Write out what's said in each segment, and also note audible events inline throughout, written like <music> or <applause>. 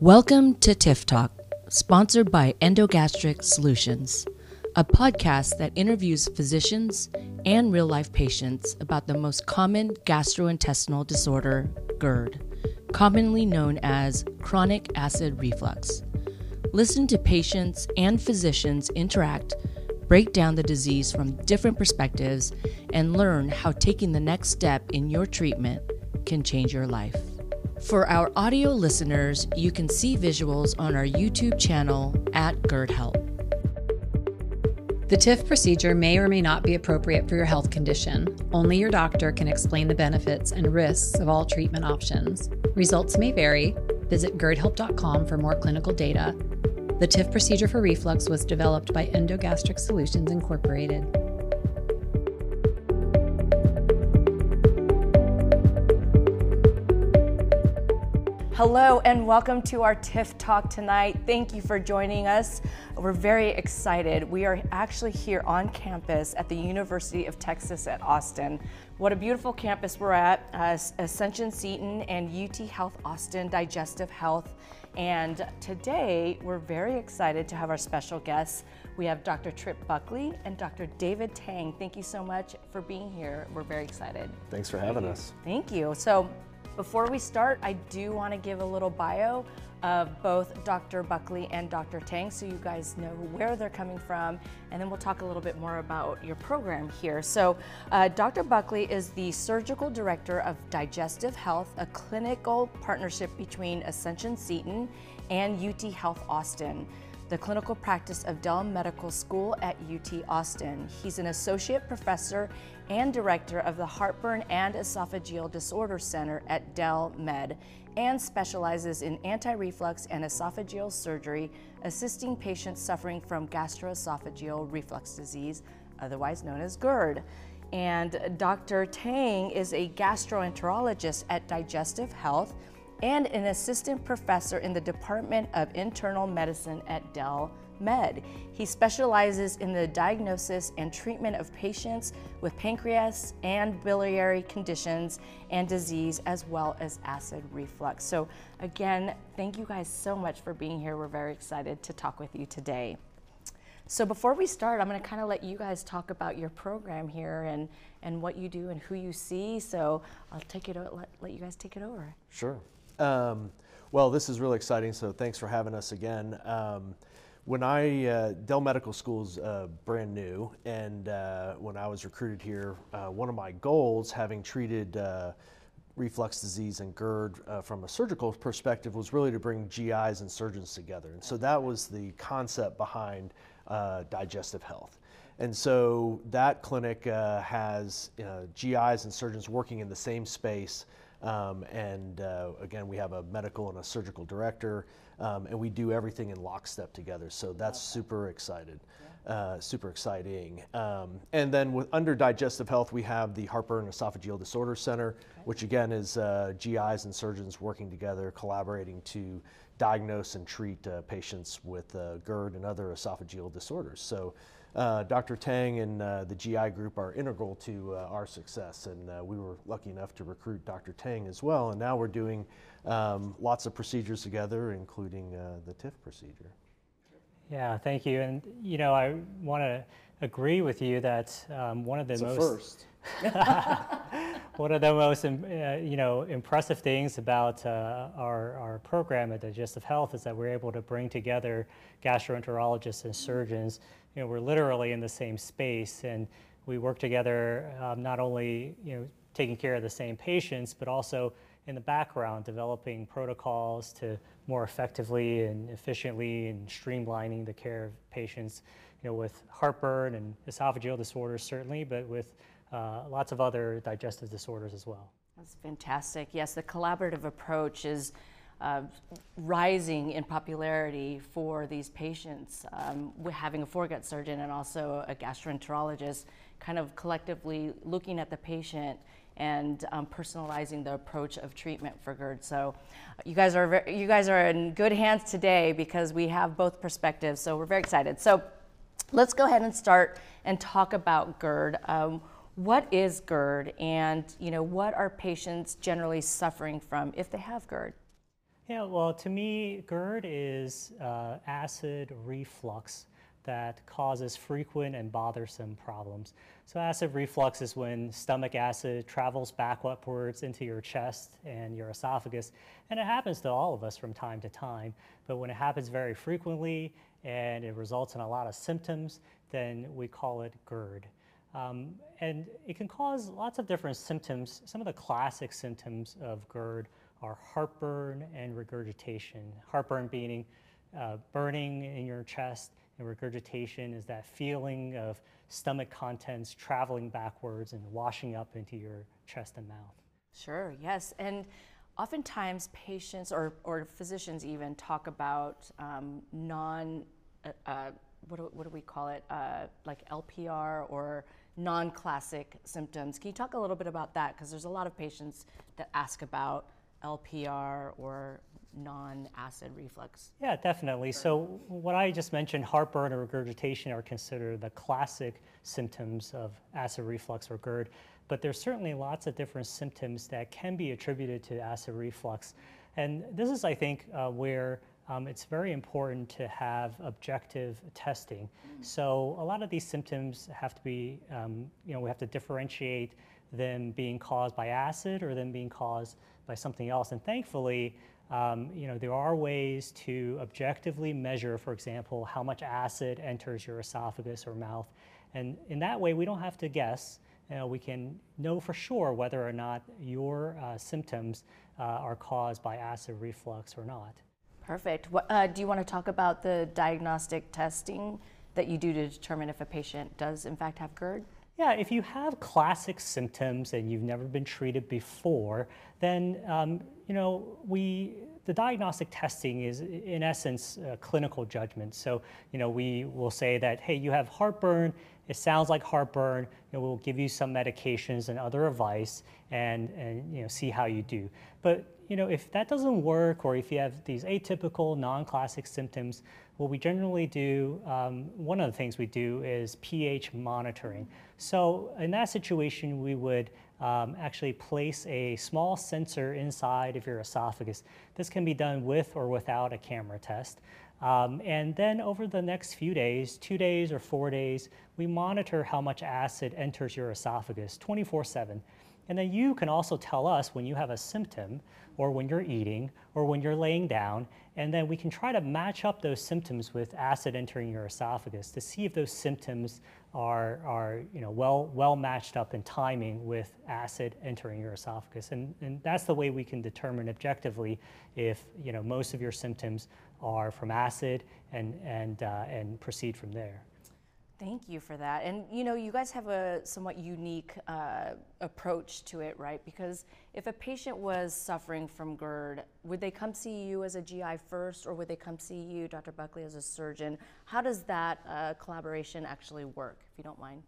Welcome to TIF Talk, sponsored by Endogastric Solutions, a podcast that interviews physicians and real life patients about the most common gastrointestinal disorder, GERD, commonly known as chronic acid reflux. Listen to patients and physicians interact, break down the disease from different perspectives, and learn how taking the next step in your treatment can change your life. For our audio listeners, you can see visuals on our YouTube channel at GERD Help. The TIF procedure may or may not be appropriate for your health condition. Only your doctor can explain the benefits and risks of all treatment options. Results may vary. Visit GERDhelp.com for more clinical data. The TIF procedure for reflux was developed by Endogastric Solutions Incorporated. Hello and welcome to our TIF Talk tonight. Thank you for joining us. We're very excited. We are actually here on campus at the University of Texas at Austin. What a beautiful campus we're at. Uh, Ascension Seton and UT Health Austin Digestive Health. And today we're very excited to have our special guests. We have Dr. Trip Buckley and Dr. David Tang. Thank you so much for being here. We're very excited. Thanks for having us. Thank you. So before we start, I do want to give a little bio of both Dr. Buckley and Dr. Tang so you guys know where they're coming from and then we'll talk a little bit more about your program here. So uh, Dr. Buckley is the Surgical Director of Digestive Health, a clinical partnership between Ascension Seton and UT Health Austin the clinical practice of Dell Medical School at UT Austin. He's an associate professor and director of the Heartburn and Esophageal Disorder Center at Dell Med and specializes in anti-reflux and esophageal surgery, assisting patients suffering from gastroesophageal reflux disease, otherwise known as GERD. And Dr. Tang is a gastroenterologist at Digestive Health and an assistant professor in the Department of Internal Medicine at Dell Med. He specializes in the diagnosis and treatment of patients with pancreas and biliary conditions and disease, as well as acid reflux. So, again, thank you guys so much for being here. We're very excited to talk with you today. So, before we start, I'm going to kind of let you guys talk about your program here and, and what you do and who you see. So, I'll take it, let, let you guys take it over. Sure. Um, well, this is really exciting, so thanks for having us again. Um, when I, uh, Dell Medical School is uh, brand new, and uh, when I was recruited here, uh, one of my goals, having treated uh, reflux disease and GERD uh, from a surgical perspective, was really to bring GIs and surgeons together. And so that was the concept behind digestive health. And so that clinic has GIs and surgeons working in the same space um, and again, we have a medical and a surgical director, um, and we do everything in lockstep together. So that's super excited, uh, super exciting. Um, and then with under digestive health, we have the Heartburn Esophageal Disorder Center, which again is uh, GIs and surgeons working together, collaborating to diagnose and treat uh, patients with uh, GERD and other esophageal disorders. So uh, Dr. Tang and uh, the GI group are integral to uh, our success, and uh, we were lucky enough to recruit Dr. Tang as well. And now we're doing um, lots of procedures together, including uh, the TIF procedure. Yeah, thank you. And you know, I want to agree with you that um, one of the it's most <laughs> one of the most uh, you know impressive things about uh, our, our program at Digestive Health is that we're able to bring together gastroenterologists and surgeons you know, we're literally in the same space and we work together um, not only, you know, taking care of the same patients, but also in the background developing protocols to more effectively and efficiently and streamlining the care of patients, you know, with heartburn and esophageal disorders certainly, but with uh, lots of other digestive disorders as well. That's fantastic. Yes, the collaborative approach is uh, rising in popularity for these patients. Um, having a foregut surgeon and also a gastroenterologist kind of collectively looking at the patient and um, personalizing the approach of treatment for GERD. So you guys are you guys are in good hands today because we have both perspectives. So we're very excited. So let's go ahead and start and talk about GERD. Um, what is GERD, and you know what are patients generally suffering from if they have GERD? Yeah, well, to me, GERD is uh, acid reflux that causes frequent and bothersome problems. So acid reflux is when stomach acid travels back upwards into your chest and your esophagus, and it happens to all of us from time to time. But when it happens very frequently and it results in a lot of symptoms, then we call it GERD. Um, and it can cause lots of different symptoms. Some of the classic symptoms of GERD are heartburn and regurgitation. Heartburn being uh, burning in your chest and regurgitation is that feeling of stomach contents traveling backwards and washing up into your chest and mouth. Sure, yes. And oftentimes patients or, or physicians even talk about um, non, uh, uh, what, do, what do we call it, uh, like LPR or non classic symptoms. Can you talk a little bit about that? Because there's a lot of patients that ask about LPR or non-acid reflux? Yeah, definitely. So what I just mentioned, heartburn or regurgitation are considered the classic symptoms of acid reflux or GERD, but there's certainly lots of different symptoms that can be attributed to acid reflux. And this is, I think, uh, where um, it's very important to have objective testing. Mm. So a lot of these symptoms have to be, um, you know, we have to differentiate them being caused by acid or them being caused by something else. And thankfully, um, you know, there are ways to objectively measure, for example, how much acid enters your esophagus or mouth. And in that way, we don't have to guess. You know, we can know for sure whether or not your uh, symptoms uh, are caused by acid reflux or not. Perfect. What, uh, do you want to talk about the diagnostic testing that you do to determine if a patient does, in fact, have GERD? Yeah, if you have classic symptoms and you've never been treated before, then um, you know we the diagnostic testing is in essence clinical judgment. So you know we will say that hey, you have heartburn. It sounds like heartburn. You know, we'll give you some medications and other advice, and and you know see how you do. But you know if that doesn't work, or if you have these atypical non-classic symptoms, what we generally do, um, one of the things we do is pH monitoring. So in that situation, we would um, actually place a small sensor inside of your esophagus. This can be done with or without a camera test. Um, and then over the next few days, two days or four days, we monitor how much acid enters your esophagus 24 7. And then you can also tell us when you have a symptom or when you're eating or when you're laying down. And then we can try to match up those symptoms with acid entering your esophagus to see if those symptoms are, are you know, well, well matched up in timing with acid entering your esophagus. And, and that's the way we can determine objectively if you know, most of your symptoms are from acid and, and, uh, and proceed from there. Thank you for that. And you know, you guys have a somewhat unique uh, approach to it, right? Because if a patient was suffering from GERD, would they come see you as a GI first, or would they come see you, Dr. Buckley, as a surgeon? How does that uh, collaboration actually work, if you don't mind?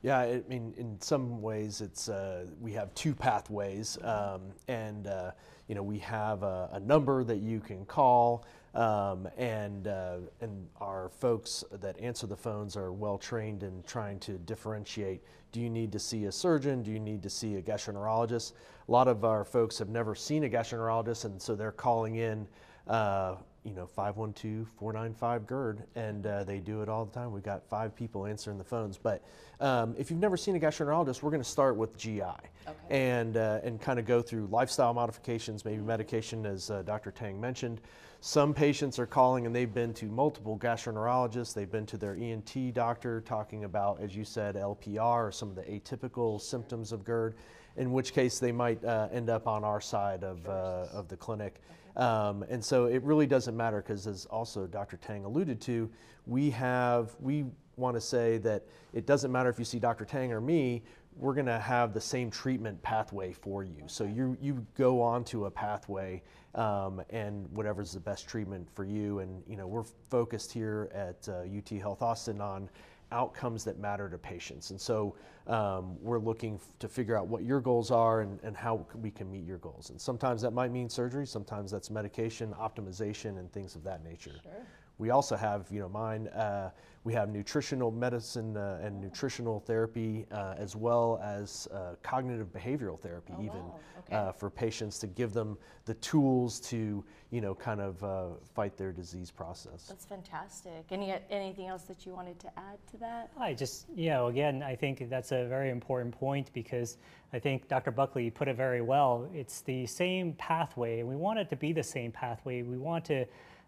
Yeah, I mean, in some ways, it's uh, we have two pathways, um, and uh, you know, we have a, a number that you can call. Um, and, uh, and our folks that answer the phones are well trained in trying to differentiate do you need to see a surgeon? Do you need to see a gastroenterologist? A lot of our folks have never seen a gastroenterologist, and so they're calling in. Uh, you know, 512-495 GERD, and uh, they do it all the time. We've got five people answering the phones. But um, if you've never seen a gastroenterologist, we're going to start with GI okay. and uh, and kind of go through lifestyle modifications, maybe medication, as uh, Dr. Tang mentioned. Some patients are calling and they've been to multiple gastroenterologists. They've been to their ENT doctor talking about, as you said, LPR or some of the atypical symptoms of GERD. In which case, they might uh, end up on our side of uh, of the clinic. Um, and so it really doesn't matter because, as also Dr. Tang alluded to, we have we want to say that it doesn't matter if you see Dr. Tang or me. We're going to have the same treatment pathway for you. So you you go on to a pathway, um, and whatever's the best treatment for you. And you know we're focused here at uh, UT Health Austin on outcomes that matter to patients. And so um, we're looking f- to figure out what your goals are and, and how we can meet your goals. And sometimes that might mean surgery, sometimes that's medication, optimization, and things of that nature. Sure. we also have, you know, mine. Uh, we have nutritional medicine uh, and nutritional therapy, uh, as well as uh, cognitive behavioral therapy, Oh, even wow. Okay. uh, for patients to give them the tools to, you know, kind of uh, fight their disease process. That's fantastic. Any anything else that you wanted to add to that? I just, you know, again, I think that's a very important point because I think Dr. Buckley put it very well. It's the same pathway, and we want it to be the same pathway. We want to,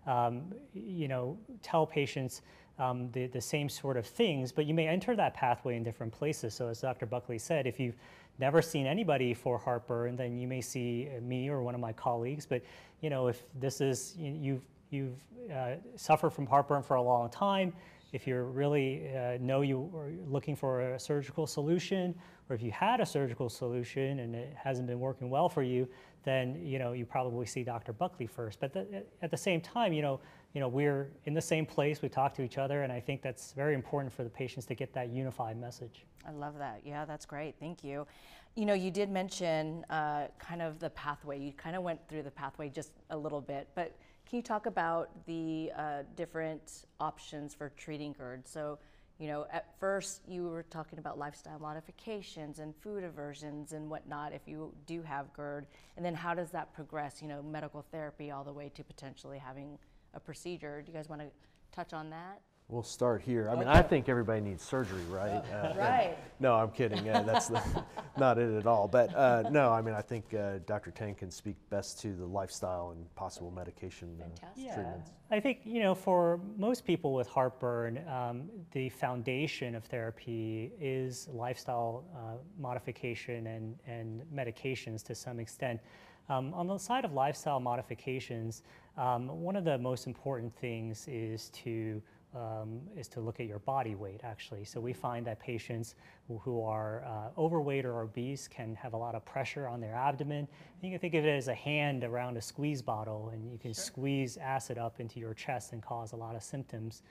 um, you know, tell patients um, the, the same sort of things, but you may enter that pathway in different places. So, as Dr. Buckley said, if you've never seen anybody for heartburn, then you may see uh, me or one of my colleagues. But, you know, if this is, you, you've, you've uh, suffered from heartburn for a long time, if you really uh, know you are looking for a surgical solution, or if you had a surgical solution and it hasn't been working well for you, then you know you probably see Dr. Buckley first. But the, at the same time, you know, you know we're in the same place. We talk to each other, and I think that's very important for the patients to get that unified message. I love that. Yeah, that's great. Thank you. You know, you did mention uh, kind of the pathway. You kind of went through the pathway just a little bit, but can you talk about the uh, different options for treating GERD? So, you know, at first you were talking about lifestyle modifications and food aversions and whatnot if you do have GERD. And then how does that progress, you know, medical therapy all the way to potentially having a procedure? Do you guys want to touch on that? We'll start here. I mean, I think everybody needs surgery, right? Uh, Right. No, I'm kidding. Uh, that's the, <laughs> not it at all. But uh, no, I mean, I think uh, Dr. Tang can speak best to the lifestyle and possible medication uh, Fantastic. treatments. I think you know for most people with heartburn, um, the foundation of therapy is lifestyle uh, modification and, and medications to some extent. Um, on the side of lifestyle modifications, um, one of the most important things is to um, is to look at your body weight actually. So we find that patients who, who are uh, overweight or obese can have a lot of pressure on their abdomen. You can think of it as a hand around a squeeze bottle, and you can squeeze acid up into your chest and cause a lot of symptoms.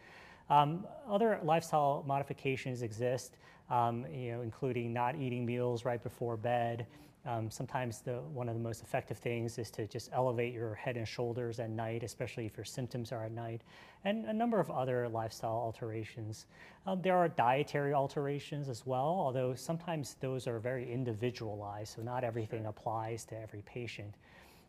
Um, other lifestyle modifications exist, um, you know, including not eating meals right before bed. Um, sometimes the, one of the most effective things is to just elevate your head and shoulders at night, especially if your symptoms are at night, and a number of other lifestyle alterations. Um, there are dietary alterations as well, although sometimes those are very individualized, so not everything applies to every patient.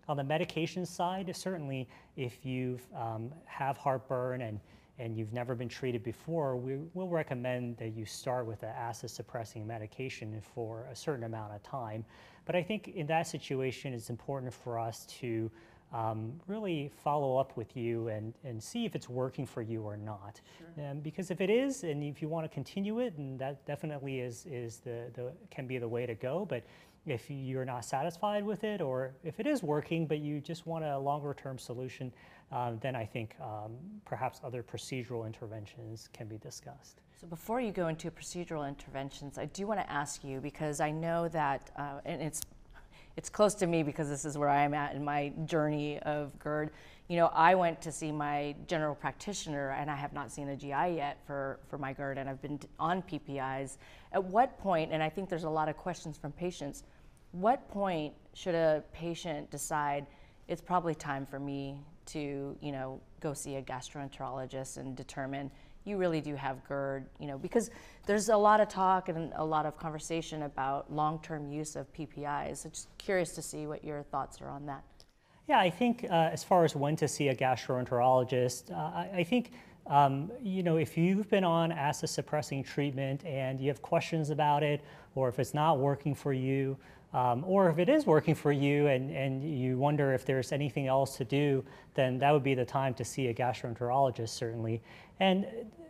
On the medication side, certainly if you um, have heartburn and and you've never been treated before, we will recommend that you start with an acid suppressing medication for a certain amount of time. But I think in that situation, it's important for us to um, really follow up with you and, and see if it's working for you or not. Um, because if it is, and if you want to continue it, and that definitely is, is the, the, can be the way to go. But if you're not satisfied with it, or if it is working, but you just want a longer term solution, uh, then I think um, perhaps other procedural interventions can be discussed. So before you go into procedural interventions, I do want to ask you because I know that, uh, and it's it's close to me because this is where I am at in my journey of GERD. You know, I went to see my general practitioner, and I have not seen a GI yet for for my GERD, and I've been on PPIs. At what point? And I think there's a lot of questions from patients. What point should a patient decide it's probably time for me to, you know, go see a gastroenterologist and determine you really do have GERD, you know, because there's a lot of talk and a lot of conversation about long-term use of PPIs. So just curious to see what your thoughts are on that. Yeah, I think uh, as far as when to see a gastroenterologist, uh, I, I think um, you know if you've been on acid suppressing treatment and you have questions about it, or if it's not working for you, um, or if it is working for you and, and you wonder if there's anything else to do, then that would be the time to see a gastroenterologist certainly. And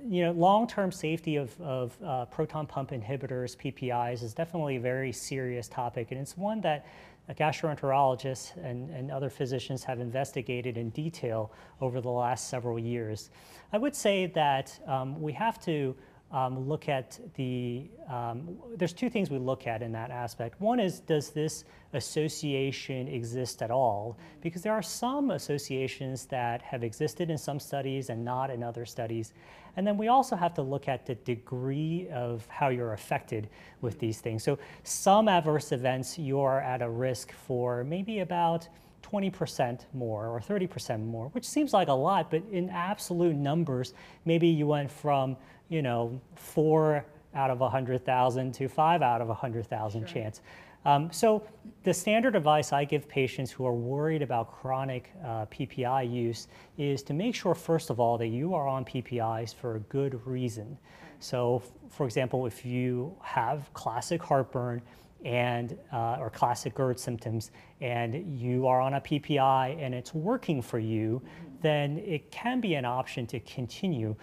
you know, long-term safety of, of uh, proton pump inhibitors, PPIs, is definitely a very serious topic, and it's one that gastroenterologists and, and other physicians have investigated in detail over the last several years. I would say that um, we have to um, look at the, um, there's two things we look at in that aspect. One is, does this association exist at all? Because there are some associations that have existed in some studies and not in other studies. And then we also have to look at the degree of how you're affected with these things. So some adverse events, you're at a risk for maybe about 20% more or 30% more, which seems like a lot, but in absolute numbers, maybe you went from, you know, four out of 100,000 to five out of 100,000 sure. chance. Um, so the standard advice I give patients who are worried about chronic uh, PPI use is to make sure, first of all, that you are on PPIs for a good reason. So, for example, if you have classic heartburn, and uh, or classic GERD symptoms, and you are on a PPI and it's working for you, then it can be an option to continue.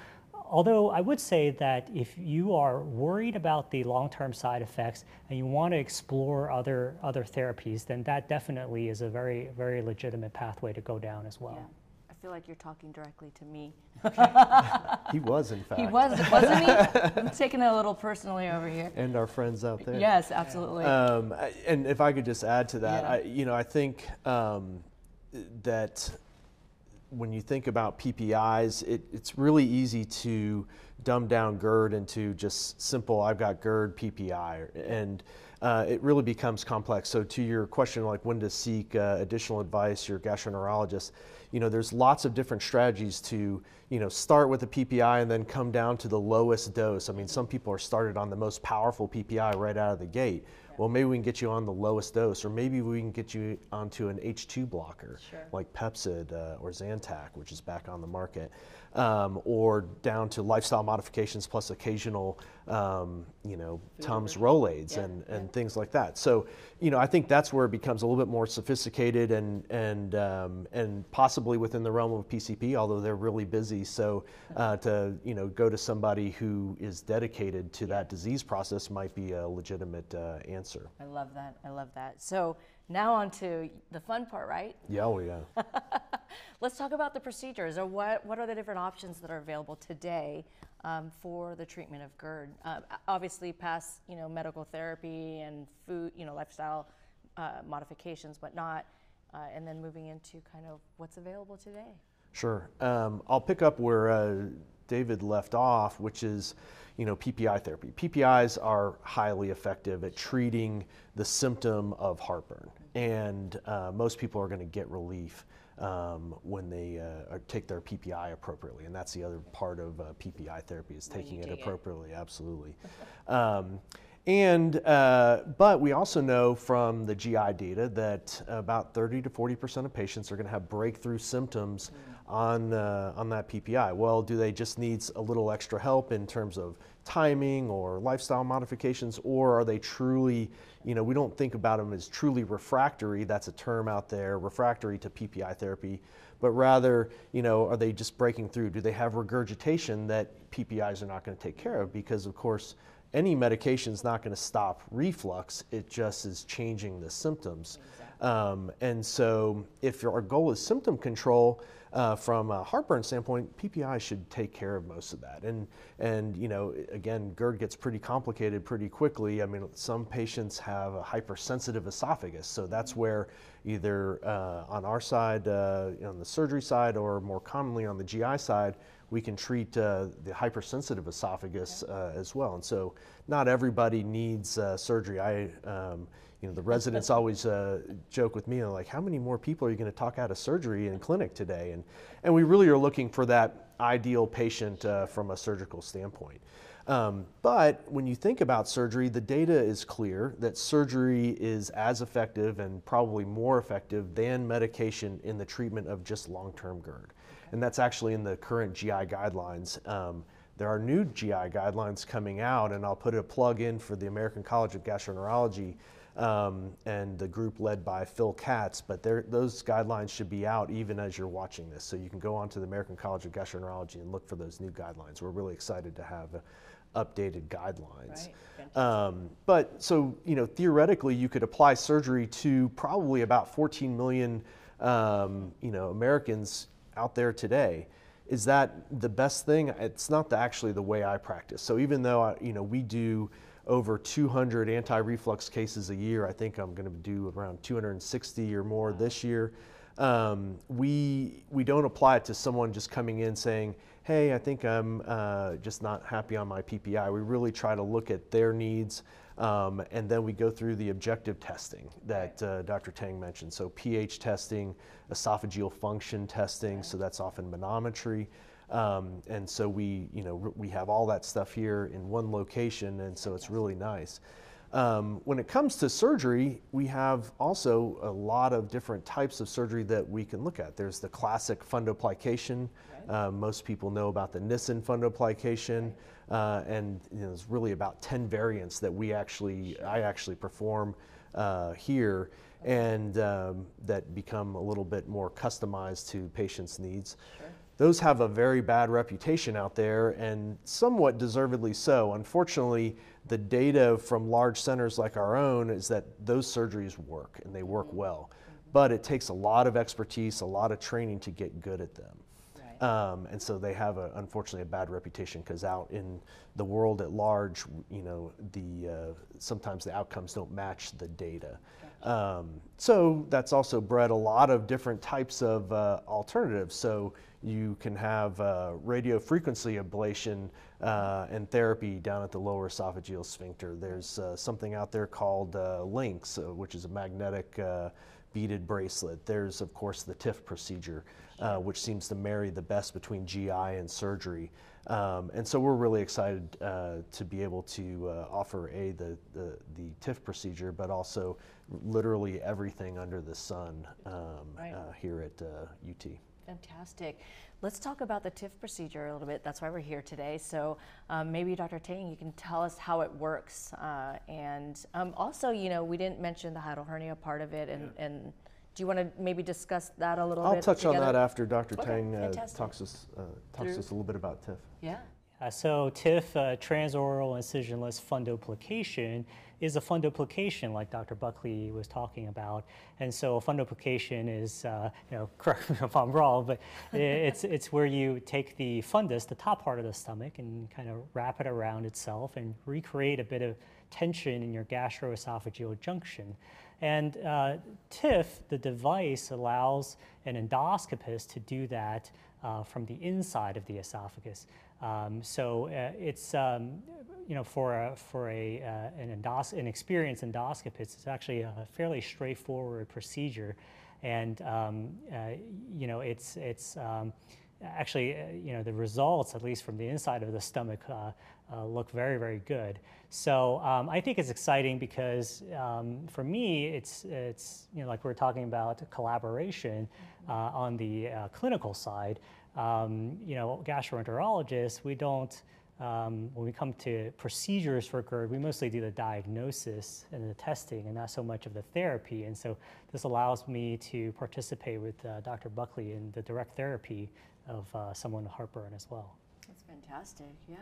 Although I would say that if you are worried about the long-term side effects and you want to explore other other therapies, then that definitely is a very very legitimate pathway to go down as well. Yeah feel like you're talking directly to me. he was, in fact. He was, wasn't he? I'm taking it a little personally over here. And our friends out there. Yes, absolutely. Um, and if I could just add to that, yeah. I, you know, I think um, that when you think about PPIs, it, it's really easy to dumb down GERD into just simple, I've got GERD PPI. And uh, it really becomes complex. So to your question, like when to seek uh, additional advice, your gastroenterologist, you know, there's lots of different strategies to, you know, start with a PPI and then come down to the lowest dose. I mean, some people are started on the most powerful PPI right out of the gate. Well, maybe we can get you on the lowest dose, or maybe we can get you onto an H2 blocker sure. like Pepcid uh, or Zantac, which is back on the market um, or down to lifestyle modifications plus occasional, um, you know, Tums Rolaids yeah, and, and yeah. things like that. So, you know, I think that's where it becomes a little bit more sophisticated and and um, and possibly within the realm of PCP, although they're really busy. So, uh, to you know, go to somebody who is dedicated to that disease process might be a legitimate uh, answer. I love that. I love that. So now on to the fun part, right? Yeah, oh yeah. <laughs> Let's talk about the procedures or what, what are the different options that are available today um, for the treatment of GERD. Uh, obviously past, you know, medical therapy and food, you know, lifestyle uh, modifications, whatnot, uh, and then moving into kind of what's available today. Sure. Um, I'll pick up where uh, David left off, which is, you know, PPI therapy. PPIs are highly effective at treating the symptom of heartburn, and uh, most people are going to get relief um, when they uh, take their PPI appropriately, and that's the other part of uh, PPI therapy is taking it appropriately. It. Absolutely. <laughs> um, and uh, but we also know from the GI data that about 30 to 40 percent of patients are going to have breakthrough symptoms mm. On uh, on that PPI. Well, do they just need a little extra help in terms of timing or lifestyle modifications, or are they truly, you know, we don't think about them as truly refractory, that's a term out there, refractory to PPI therapy, but rather, you know, are they just breaking through? Do they have regurgitation that PPIs are not going to take care of? Because, of course, any medication is not going to stop reflux, it just is changing the symptoms. Exactly. Um, and so, if our goal is symptom control, uh, from a heartburn standpoint, PPI should take care of most of that. And, and you know, again, GERD gets pretty complicated pretty quickly. I mean, some patients have a hypersensitive esophagus, so that's where either uh, on our side, uh, on the surgery side, or more commonly on the GI side, we can treat uh, the hypersensitive esophagus uh, as well. And so not everybody needs uh, surgery. I, um, you know, the residents <laughs> always uh, joke with me, like, how many more people are you going to talk out of surgery in clinic today? And, and we really are looking for that ideal patient uh, from a surgical standpoint. Um, but when you think about surgery, the data is clear that surgery is as effective and probably more effective than medication in the treatment of just long-term GERD. And that's actually in the current GI guidelines. Um, there are new GI guidelines coming out, and I'll put a plug in for the American College of Gastroenterology um, and the group led by Phil Katz, but those guidelines should be out even as you're watching this. So you can go onto the American College of Gastroenterology and look for those new guidelines. We're really excited to have uh, updated guidelines. Right. Um, but so, you know, theoretically, you could apply surgery to probably about 14 million, um, you know, Americans out there today is that the best thing? It's not the, actually the way I practice. So even though I, you know we do over 200 anti-reflux cases a year, I think I'm going to do around 260 or more this year. Um, we we don't apply it to someone just coming in saying, "Hey, I think I'm uh, just not happy on my PPI." We really try to look at their needs, um, and then we go through the objective testing that uh, Dr. Tang mentioned. So pH testing, esophageal function testing. So that's often manometry. Um, and so we, you know, we have all that stuff here in one location, and so it's really nice. Um, when it comes to surgery, we have also a lot of different types of surgery that we can look at. There's the classic fundoplication. Right. Uh, most people know about the Nissen fundoplication, uh, and you know, there's really about 10 variants that we actually, I actually perform uh, here, and um, that become a little bit more customized to patients' needs. Sure those have a very bad reputation out there and somewhat deservedly so. Unfortunately, the data from large centers like our own is that those surgeries work and they work well. But it takes a lot of expertise, a lot of training to get good at them. Right. Um, and so they have, a, unfortunately, a bad reputation because out in the world at large, you know, the uh, sometimes the outcomes don't match the data. Um, so that's also bred a lot of different types of uh, alternatives. So you can have uh, radio frequency ablation uh, and therapy down at the lower esophageal sphincter. There's uh, something out there called uh, LINX, uh, which is a magnetic beaded bracelet. There's, of course, the TIF procedure, which seems to marry the best between GI and surgery. Um, and so we're really excited to be able to offer A, the, the, the TIF procedure, but also literally everything under the sun um, right. here at UT. Fantastic. Let's talk about the TIF procedure a little bit. That's why we're here today. So um, maybe Dr. Tang, you can tell us how it works. Uh, and um, also, you know, we didn't mention the hiatal hernia part of it. And, yeah. and do you want to maybe discuss that a little I'll bit? I'll touch together? on that after Dr. Okay, Tang uh, talks, us, uh, talks us a little bit about TIF. Yeah. Uh, so TIF, uh, transoral incisionless fundoplication, is a fundoplication like Dr. Buckley was talking about. And so a fundoplication is, uh, you know, <laughs> correct me if I'm wrong, but it's, it's where you take the fundus, the top part of the stomach, and kind of wrap it around itself and recreate a bit of tension in your gastroesophageal junction. And uh, TIF, the device, allows an endoscopist to do that uh, from the inside of the esophagus. Um, so uh, it's um, you know for a, for a uh, an, endos- an experienced endoscopist, it's actually a fairly straightforward procedure, and um, uh, you know it's it's um, actually uh, you know the results at least from the inside of the stomach uh, uh, look very very good. So um, I think it's exciting because um, for me it's it's you know like we're talking about collaboration on the clinical side um, you know, gastroenterologists, we don't, um, when we come to procedures for GERD, we mostly do the diagnosis and the testing and not so much of the therapy. And so this allows me to participate with uh, Dr. Buckley in the direct therapy of uh, someone with heartburn as well. That's fantastic, yeah.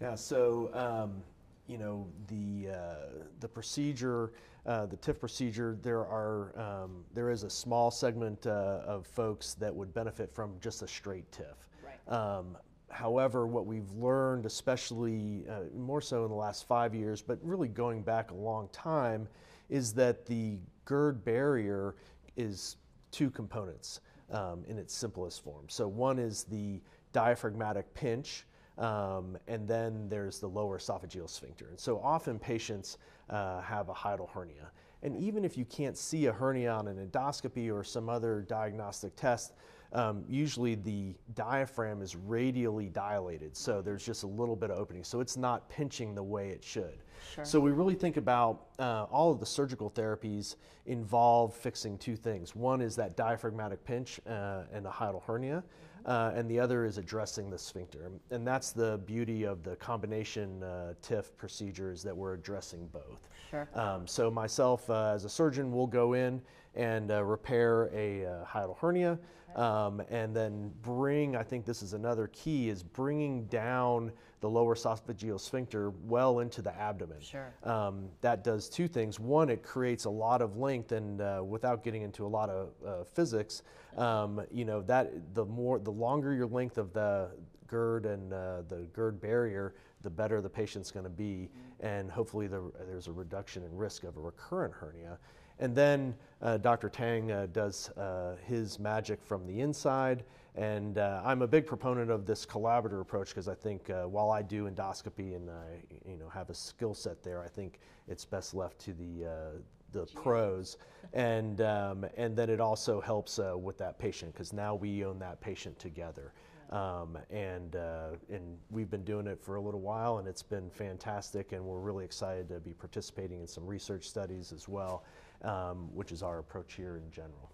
Yeah, so, um, you know, the, uh, the procedure, uh, the TIF procedure, there are um, there is a small segment uh, of folks that would benefit from just a straight TIF. Right. Um, however, what we've learned, especially uh, more so in the last five years, but really going back a long time, is that the GERD barrier is two components um, in its simplest form. So one is the diaphragmatic pinch, um, and then there's the lower esophageal sphincter. And so often patients uh, have a hiatal hernia. And even if you can't see a hernia on an endoscopy or some other diagnostic test, um, usually the diaphragm is radially dilated, so there's just a little bit of opening. So it's not pinching the way it should. Sure. So we really think about uh, all of the surgical therapies involve fixing two things. One is that diaphragmatic pinch uh, and a hiatal hernia uh, and the other is addressing the sphincter. And that's the beauty of the combination uh, TIF procedures that we're addressing both. Sure. Um, so myself uh, as a surgeon will go in and uh, repair a uh, hiatal hernia. Um, and then bring, I think this is another key, is bringing down the lower esophageal sphincter well into the abdomen. Sure. Um, that does two things. One, it creates a lot of length, and uh, without getting into a lot of uh, physics, um, you know that the more, the longer your length of the GERD and uh, the GERD barrier, the better the patient's going to be, and hopefully the, there's a reduction in risk of a recurrent hernia. And then uh, Dr. Tang uh, does uh, his magic from the inside. And uh, I'm a big proponent of this collaborative approach because I think uh, while I do endoscopy and I you know, have a skill set there, I think it's best left to the, uh, the pros. And, um, and then it also helps with that patient because now we own that patient together. Um, and, uh, and we've been doing it for a little while and it's been fantastic and we're really excited to be participating in some research studies as well um, which is our approach here in general.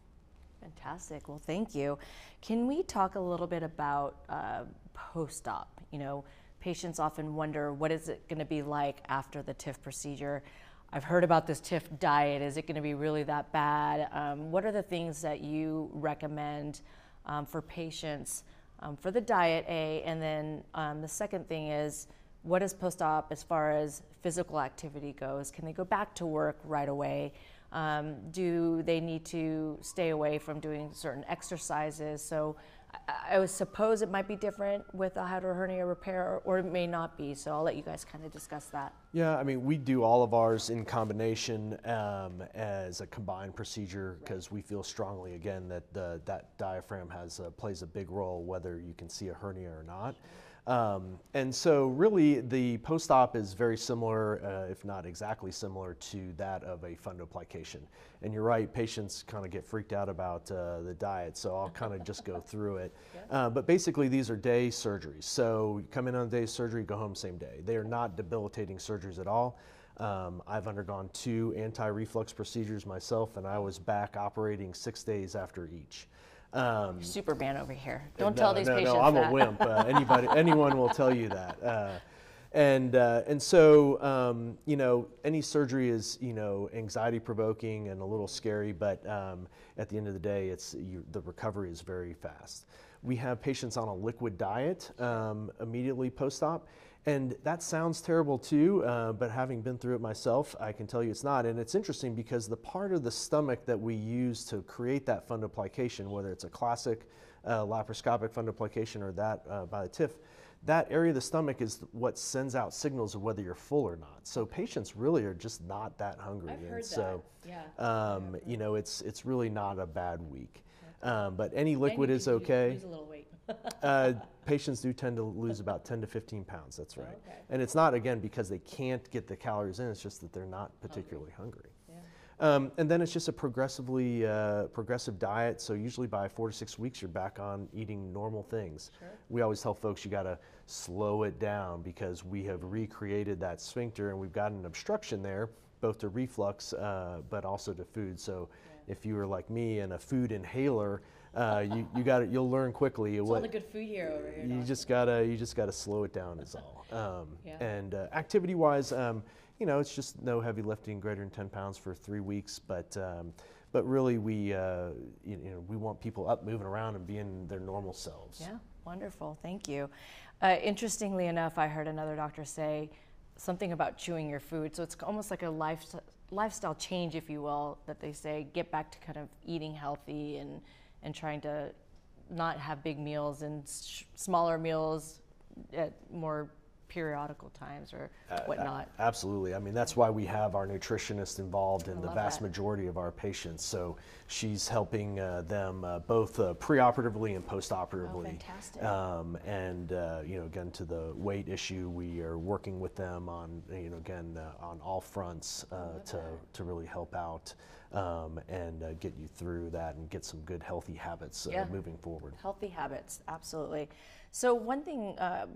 Fantastic. Well, thank you. Can we talk a little bit about uh, post-op? You know, patients often wonder what is it going to be like after the TIF procedure. I've heard about this TIF diet. Is it going to be really that bad? Um, what are the things that you recommend um, for patients um, for the diet A? And then um, the second thing is, what is post-op as far as physical activity goes? Can they go back to work right away? Um, do they need to stay away from doing certain exercises? So I, I suppose it might be different with a hiatal hernia repair, or it may not be. So I'll let you guys kind of discuss that. Yeah, I mean, we do all of ours in combination um, as a combined procedure because we feel strongly again that the, that diaphragm has plays a big role whether you can see a hernia or not. Um, and so, really, the post op is very similar, uh, if not exactly similar, to that of a fundoplication. And you're right, patients kind of get freaked out about uh, the diet, so I'll kind of just go through it. <laughs> Uh, but basically, these are day surgeries. So, you come in on a day surgery, go home same day. They are not debilitating surgeries at all. Um, I've undergone two anti reflux procedures myself, and I was back operating six days after each. Um, Superman over here. Don't no, tell these no, patients No, I'm that. a wimp. Uh, <laughs> anybody, anyone will tell you that. Uh, and uh, and so um, you know any surgery is you know anxiety provoking and a little scary, but um, at the end of the day, it's you, the recovery is very fast. We have patients on a liquid diet um, immediately post-op, and that sounds terrible too, uh, but having been through it myself, I can tell you it's not. And it's interesting because the part of the stomach that we use to create that fundoplication, whether it's a classic uh, laparoscopic fundoplication or that uh, by the TIF, that area of the stomach is what sends out signals of whether you're full or not. So patients really are just not that hungry. I've and heard so, that. Yeah. Um, you know, it's it's really not a bad week. Um, but any liquid is okay. Lose a little weight. uh, patients do tend to lose about 10 to 15 pounds. That's right. Oh, okay. And it's not again because they can't get the calories in. It's just that they're not particularly hungry. Um, and then it's just a progressively uh, progressive diet. So usually by four to six weeks, you're back on eating normal things. Sure. We always tell folks you got to slow it down because we have recreated that sphincter and we've got an obstruction there, both to reflux uh, but also to food. So yeah. if you were like me and a food inhaler, uh, you you got You'll learn quickly. It's what, all the good food here over here. You just gotta you just gotta slow it down. Is all. <laughs> Um, yeah. And uh, activity wise, um, you know, it's just no heavy lifting greater than 10 pounds for three weeks. But um, but really, we uh, you, you, know we want people up, moving around, and being their normal selves. Yeah, wonderful. Thank you. Uh, interestingly enough, I heard another doctor say something about chewing your food. So it's almost like a lifestyle lifestyle change, if you will, that they say get back to kind of eating healthy and and trying to not have big meals and smaller meals at more periodical times or uh, whatnot. Uh, absolutely. I mean, that's why we have our nutritionist involved in I the vast that. majority of our patients. So she's helping uh, them uh, both uh, preoperatively and postoperatively. Oh, fantastic. Um, and, uh, you know, again, to the weight issue, we are working with them on, you know, again, on all fronts to, to really help out um, and uh, get you through that and get some good healthy habits uh, yeah. moving forward. Healthy habits, absolutely. So one thing uh,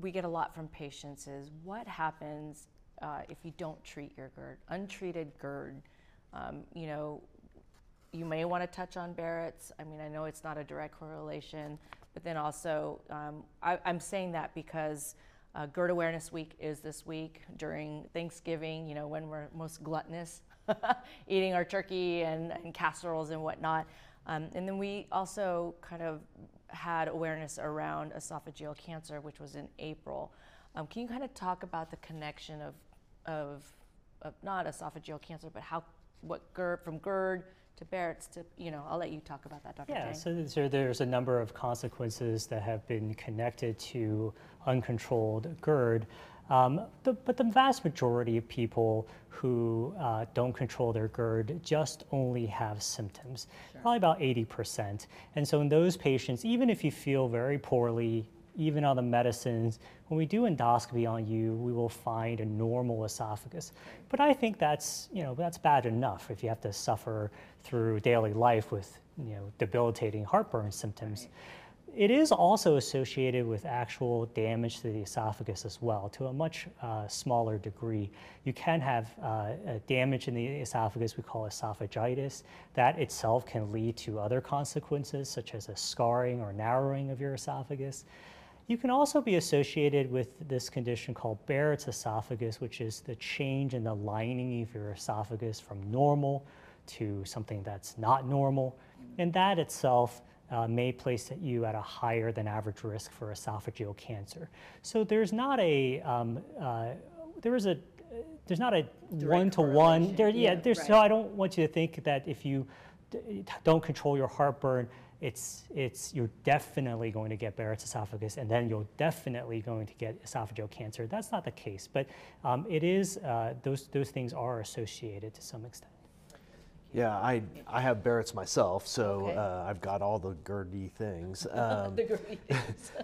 we get a lot from patients is what happens uh, if you don't treat your GERD, untreated GERD. Um, you know, you may want to touch on Barrett's. I mean, I know it's not a direct correlation, but then also um, I, am saying that because uh, GERD Awareness Week is this week during Thanksgiving. You know, when we're most gluttonous <laughs> eating our turkey and, and casseroles and whatnot. Um, and then we also kind of had awareness around esophageal cancer, which was in April. Um, can you kind of talk about the connection of, of, of not esophageal cancer, but how what GERD from GERD to Barrett's to you know I'll let you talk about that, Dr. Yeah, so there's a number of consequences that have been connected to uncontrolled GERD. Um, the, but the vast majority of people who uh, don't control their GERD just only have symptoms, sure. probably about 80%. And so in those patients, even if you feel very poorly, even on the medicines, when we do endoscopy on you, we will find a normal esophagus. But I think that's, you know, that's bad enough if you have to suffer through daily life with, you know, debilitating heartburn symptoms. Right. It is also associated with actual damage to the esophagus as well, to a much uh, smaller degree. You can have uh, damage in the esophagus we call esophagitis. That itself can lead to other consequences, such as a scarring or narrowing of your esophagus. You can also be associated with this condition called Barrett's esophagus, which is the change in the lining of your esophagus from normal to something that's not normal. And that itself uh, may place you at a higher than average risk for esophageal cancer. So there's not a, um, uh, there is a, there's not a one to one. There, yeah, yeah, there's, right. so I don't want you to think that if you don't control your heartburn, it's, it's, you're definitely going to get Barrett's esophagus and then you're definitely going to get esophageal cancer. That's not the case, but um, it is, uh, those, those things are associated to some extent. Yeah, I, I have Barrett's myself, so okay. uh, I've got all the GERD things. <laughs> Um, <laughs> the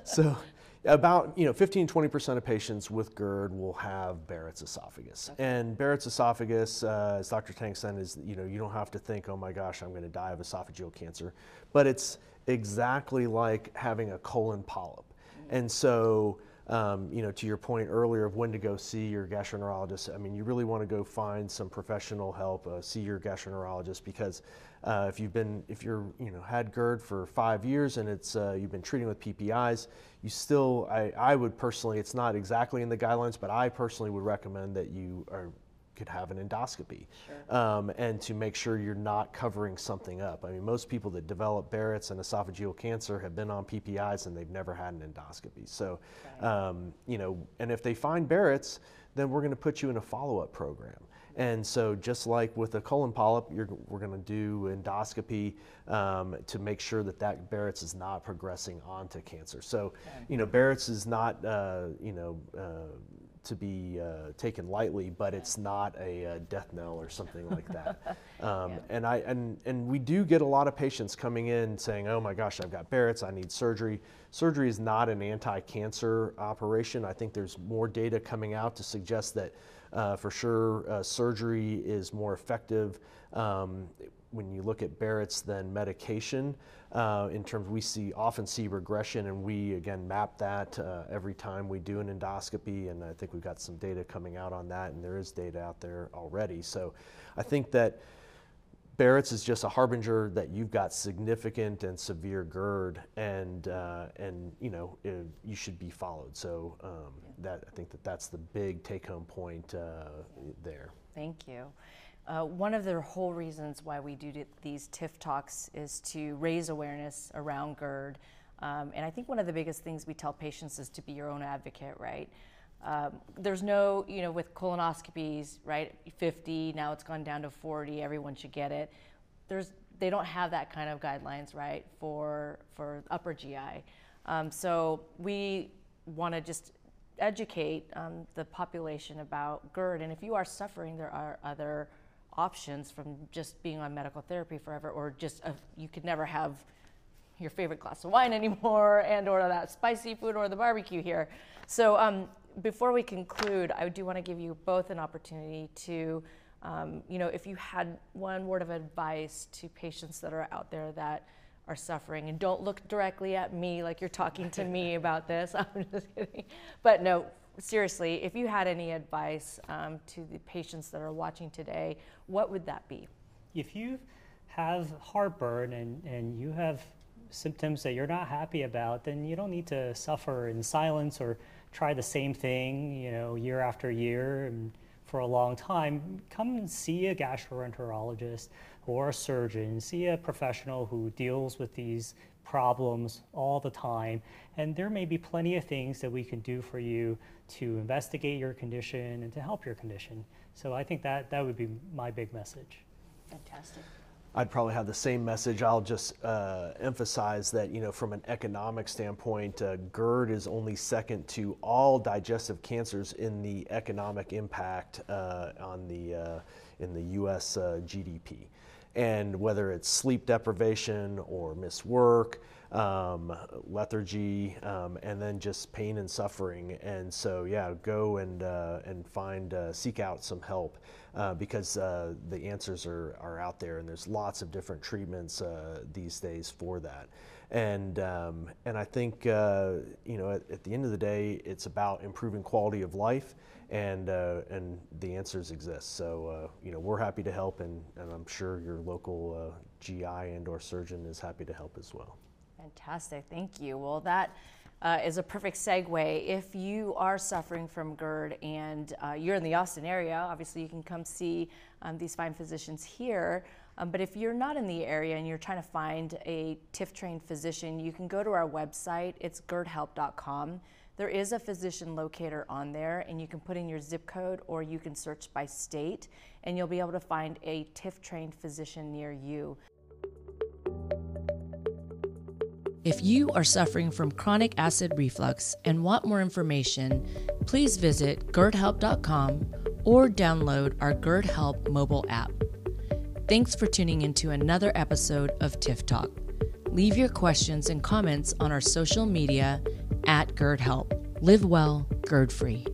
so about you know 15 20% of patients with GERD will have Barrett's esophagus. And Barrett's esophagus, uh, as Dr. Tang said, is you know you don't have to think, oh my gosh, I'm going to die of esophageal cancer, but it's exactly like having a colon polyp. Mm-hmm. And so um, you know, to your point earlier of when to go see your gastroenterologist, I mean, you really want to go find some professional help, uh, see your gastroenterologist because uh, if you've been, if you're, you know, had GERD for five years and it's uh, you've been treating with PPIs, you still, I, I would personally, it's not exactly in the guidelines, but I personally would recommend that you are could have an endoscopy sure. um, and to make sure you're not covering something up. I mean, most people that develop Barrett's and esophageal cancer have been on PPIs and they've never had an endoscopy. So, right. um, you know, and if they find Barrett's, then we're going to put you in a follow up program. And so, just like with a colon polyp, we're going to do endoscopy um, to make sure that that Barrett's is not progressing onto cancer. So, you know, Barrett's is not, uh, you know, uh, to be uh, taken lightly, but it's not a, a, death knell or something like that. <laughs> Um, yeah. And I and and we do get a lot of patients coming in saying, "Oh my gosh, I've got Barrett's. I need surgery." Surgery is not an anti-cancer operation. I think there's more data coming out to suggest that, uh, for sure, uh, surgery is more effective. Um, when you look at Barrett's than medication uh, in terms we see often see regression and we again map that uh, every time we do an endoscopy and I think we've got some data coming out on that and there is data out there already so I think that Barrett's is just a harbinger that you've got significant and severe GERD, and uh, and you know it, you should be followed. So um, that I think that that's the big take-home point uh, there. Thank you. Uh, one of the whole reasons why we do these TIF talks is to raise awareness around GERD. Um, and I think one of the biggest things we tell patients is to be your own advocate, right? Um, there's no, you know, with colonoscopies, right? 50, now it's gone down to 40, everyone should get it. There's, they don't have that kind of guidelines, right, for, for upper GI. Um, so we want to just educate um, the population about GERD. And if you are suffering, there are other options from just being on medical therapy forever or just a, you could never have your favorite glass of wine <laughs> anymore and or that spicy food or the barbecue here. So um, before we conclude i do want to give you both an opportunity to um, you know if you had one word of advice to patients that are out there that are suffering and don't look directly at me like you're talking to me <laughs> about this <laughs> i'm just kidding. But no seriously, if you had any advice um, to the patients that are watching today, what would that be? If you have heartburn and, and you have symptoms that you're not happy about, then you don't need to suffer in silence or try the same thing, you know, year after year. And for a long time, come and see a gastroenterologist or a surgeon, see a professional who deals with these problems all the time. And there may be plenty of things that we can do for you to investigate your condition and to help your condition. So I think that that would be my big message. Fantastic. I'd probably have the same message. I'll just uh, emphasize that, you know, from an economic standpoint, uh, GERD is only second to all digestive cancers in the economic impact uh, on the uh, in the U.S. Uh, GDP, and whether it's sleep deprivation or missed work um, lethargy, um, and then just pain and suffering. And so, yeah, go and uh, and find uh, seek out some help uh, because uh, the answers are are out there, and there's lots of different treatments uh, these days for that. And um, and I think uh, you know at, at, the end of the day, it's about improving quality of life. And, and the answers exist. So you know we're happy to help, and, and I'm sure your local GI and or surgeon is happy to help as well. Fantastic, thank you. Well, that uh, is a perfect segue. If you are suffering from GERD and uh, you're in the Austin area, obviously you can come see um, these fine physicians here. Um, but if you're not in the area and you're trying to find a TIF trained physician, you can go to our website. It's gerdhelp.com. There is a physician locator on there, and you can put in your zip code or you can search by state, and you'll be able to find a TIF trained physician near you. If you are suffering from chronic acid reflux and want more information, please visit gerdhelp.com or download our GERD Help mobile app. Thanks for tuning into another episode of TIF Talk. Leave your questions and comments on our social media at GERD Help. Live well, GERD free.